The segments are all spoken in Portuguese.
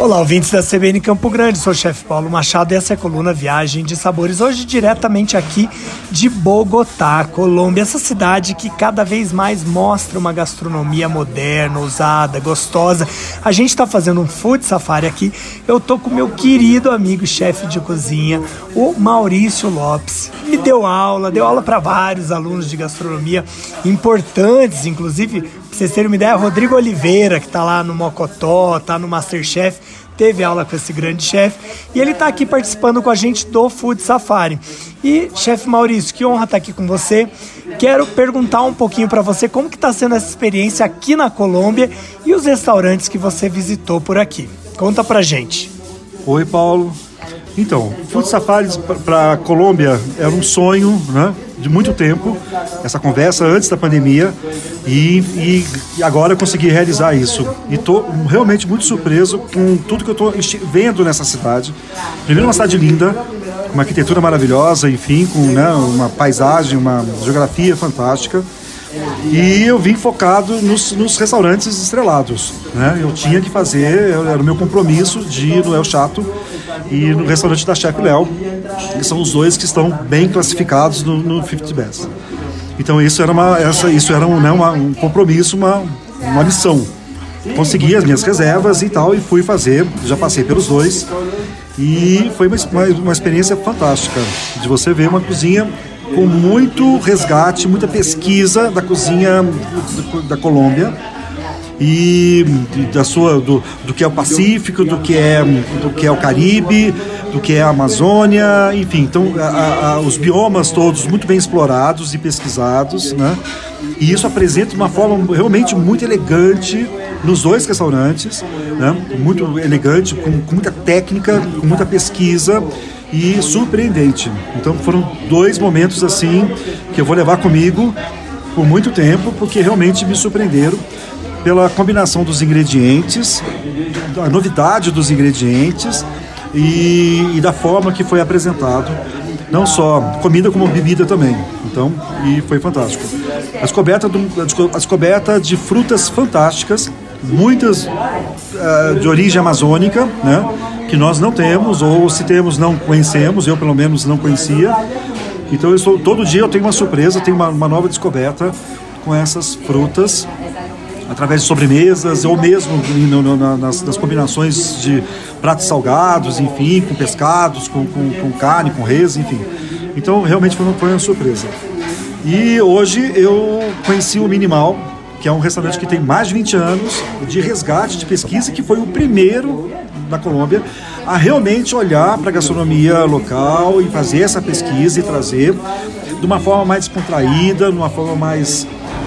Olá, ouvintes da CBN Campo Grande, sou o chefe Paulo Machado e essa é a coluna Viagem de Sabores. Hoje, diretamente aqui de Bogotá, Colômbia, essa cidade que cada vez mais mostra uma gastronomia moderna, ousada, gostosa. A gente está fazendo um food safari aqui. Eu tô com meu querido amigo chefe de cozinha, o Maurício Lopes. Me deu aula, deu aula para vários alunos de gastronomia importantes, inclusive Pra vocês terem uma ideia, Rodrigo Oliveira, que tá lá no Mocotó, tá no Masterchef, teve aula com esse grande chefe e ele está aqui participando com a gente do Food Safari. E, chefe Maurício, que honra estar tá aqui com você. Quero perguntar um pouquinho para você como que está sendo essa experiência aqui na Colômbia e os restaurantes que você visitou por aqui. Conta pra gente. Oi, Paulo. Então, Food Safaris para a Colômbia era um sonho, né? De muito tempo, essa conversa antes da pandemia, e, e, e agora consegui realizar isso. E estou realmente muito surpreso com tudo que eu estou vendo nessa cidade. Primeiro, uma cidade linda, uma arquitetura maravilhosa, enfim, com né, uma paisagem, uma geografia fantástica. E eu vim focado nos, nos restaurantes estrelados. Né? Eu tinha que fazer, era o meu compromisso de ir no El Chato e no restaurante da Chef Léo, que são os dois que estão bem classificados no, no 50 Best. Então isso era, uma, essa, isso era um, né, uma, um compromisso, uma, uma missão. Consegui as minhas reservas e tal, e fui fazer, já passei pelos dois. E foi uma, uma, uma experiência fantástica de você ver uma cozinha com muito resgate, muita pesquisa da cozinha da Colômbia e da sua do, do que é o Pacífico, do que é do que é o Caribe, do que é a Amazônia, enfim, então a, a, os biomas todos muito bem explorados e pesquisados, né? E isso apresenta uma forma realmente muito elegante nos dois restaurantes, né? Muito elegante, com, com muita técnica, com muita pesquisa e surpreendente. Então foram dois momentos assim que eu vou levar comigo por muito tempo, porque realmente me surpreenderam pela combinação dos ingredientes, a novidade dos ingredientes e, e da forma que foi apresentado. Não só comida, como bebida também. Então, e foi fantástico. A descoberta, do, a descoberta de frutas fantásticas, muitas uh, de origem amazônica, né? que nós não temos, ou se temos, não conhecemos, eu pelo menos não conhecia. Então eu todo dia eu tenho uma surpresa, tenho uma, uma nova descoberta com essas frutas, através de sobremesas, ou mesmo no, no, nas, nas, combinações de pratos salgados, enfim, com pescados, com, com, com carne, com reis, enfim. Então realmente foi uma, foi uma surpresa. E hoje eu conheci o Minimal, que é um restaurante que tem mais de 20 anos de resgate, de pesquisa, que foi o primeiro na Colômbia a realmente olhar para a gastronomia local e fazer essa pesquisa e trazer de uma forma mais descontraída, de uma forma mais,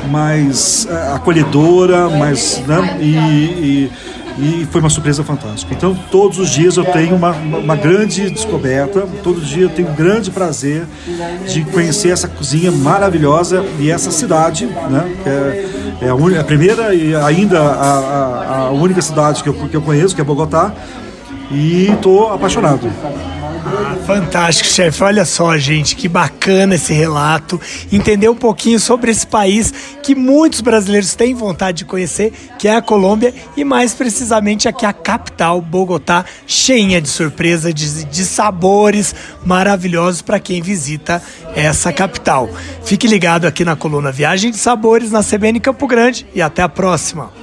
mais uh, acolhedora, mais, né, e, e e foi uma surpresa fantástica. Então, todos os dias eu tenho uma, uma grande descoberta, todo dia eu tenho um grande prazer de conhecer essa cozinha maravilhosa e essa cidade, né? É, é a, a, primeira e ainda a, a, a única cidade que eu, que eu conheço, que é Bogotá, e estou apaixonado. Fantástico, chefe. Olha só, gente, que bacana esse relato. Entender um pouquinho sobre esse país que muitos brasileiros têm vontade de conhecer, que é a Colômbia, e mais precisamente aqui a capital, Bogotá, cheia de surpresa, de, de sabores maravilhosos para quem visita essa capital. Fique ligado aqui na coluna Viagem de Sabores na CBN Campo Grande e até a próxima.